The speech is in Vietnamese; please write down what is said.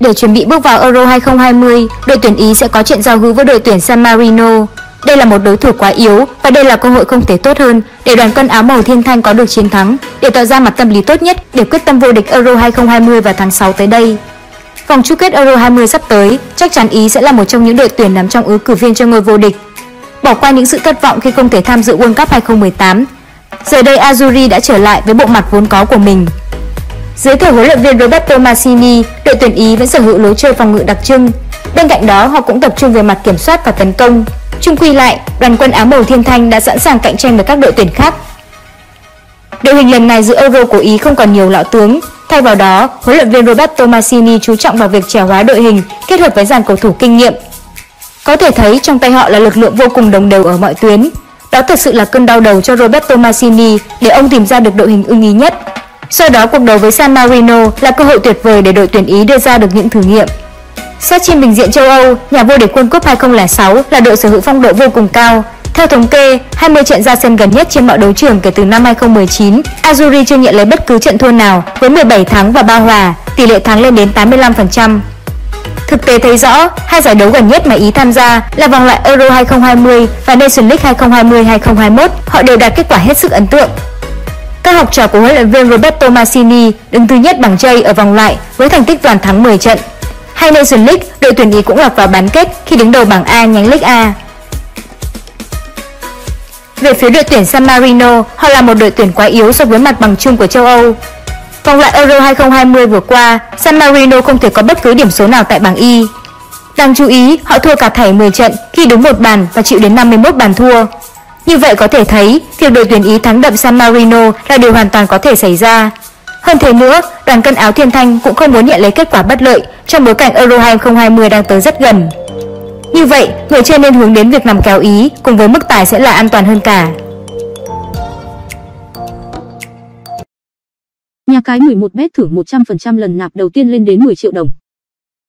Để chuẩn bị bước vào Euro 2020, đội tuyển Ý sẽ có trận giao hữu với đội tuyển San Marino. Đây là một đối thủ quá yếu và đây là cơ hội không thể tốt hơn để đoàn quân áo màu thiên thanh có được chiến thắng, để tạo ra mặt tâm lý tốt nhất để quyết tâm vô địch Euro 2020 vào tháng 6 tới đây. Vòng chung kết Euro 20 sắp tới, chắc chắn Ý sẽ là một trong những đội tuyển nằm trong ứng cử viên cho ngôi vô địch. Bỏ qua những sự thất vọng khi không thể tham dự World Cup 2018, giờ đây Azuri đã trở lại với bộ mặt vốn có của mình. Dưới thời huấn luyện viên Roberto Mancini, đội tuyển Ý vẫn sở hữu lối chơi phòng ngự đặc trưng. Bên cạnh đó, họ cũng tập trung về mặt kiểm soát và tấn công. Chung quy lại, đoàn quân áo màu thiên thanh đã sẵn sàng cạnh tranh với các đội tuyển khác. Đội hình lần này giữa Euro của Ý không còn nhiều lão tướng, thay vào đó, huấn luyện viên Roberto Mancini chú trọng vào việc trẻ hóa đội hình kết hợp với dàn cầu thủ kinh nghiệm. Có thể thấy trong tay họ là lực lượng vô cùng đồng đều ở mọi tuyến. Đó thật sự là cơn đau đầu cho Roberto Mancini để ông tìm ra được đội hình ưng ý nhất. Sau đó cuộc đấu với San Marino là cơ hội tuyệt vời để đội tuyển Ý đưa ra được những thử nghiệm. Xét trên bình diện châu Âu, nhà vô địch World Cup 2006 là đội sở hữu phong độ vô cùng cao. Theo thống kê, 20 trận ra sân gần nhất trên mọi đấu trường kể từ năm 2019, Azuri chưa nhận lấy bất cứ trận thua nào với 17 thắng và 3 hòa, tỷ lệ thắng lên đến 85%. Thực tế thấy rõ, hai giải đấu gần nhất mà Ý tham gia là vòng loại Euro 2020 và Nations League 2020-2021, họ đều đạt kết quả hết sức ấn tượng. Các học trò của huấn luyện viên Roberto Mancini đứng thứ nhất bảng J ở vòng loại với thành tích toàn thắng 10 trận. Hay Nation League, đội tuyển Ý cũng lọt vào bán kết khi đứng đầu bảng A nhánh League A. Về phía đội tuyển San Marino, họ là một đội tuyển quá yếu so với mặt bằng chung của châu Âu. Vòng loại Euro 2020 vừa qua, San Marino không thể có bất cứ điểm số nào tại bảng Y. Đáng chú ý, họ thua cả thảy 10 trận khi đứng một bàn và chịu đến 51 bàn thua. Như vậy có thể thấy, việc đội tuyển Ý thắng đậm San Marino là điều hoàn toàn có thể xảy ra. Hơn thế nữa, đoàn cân áo thiên thanh cũng không muốn nhận lấy kết quả bất lợi trong bối cảnh Euro 2020 đang tới rất gần. Như vậy, người chơi nên hướng đến việc nằm kéo Ý cùng với mức tài sẽ là an toàn hơn cả. Nhà cái 11bet thưởng 100% lần nạp đầu tiên lên đến 10 triệu đồng.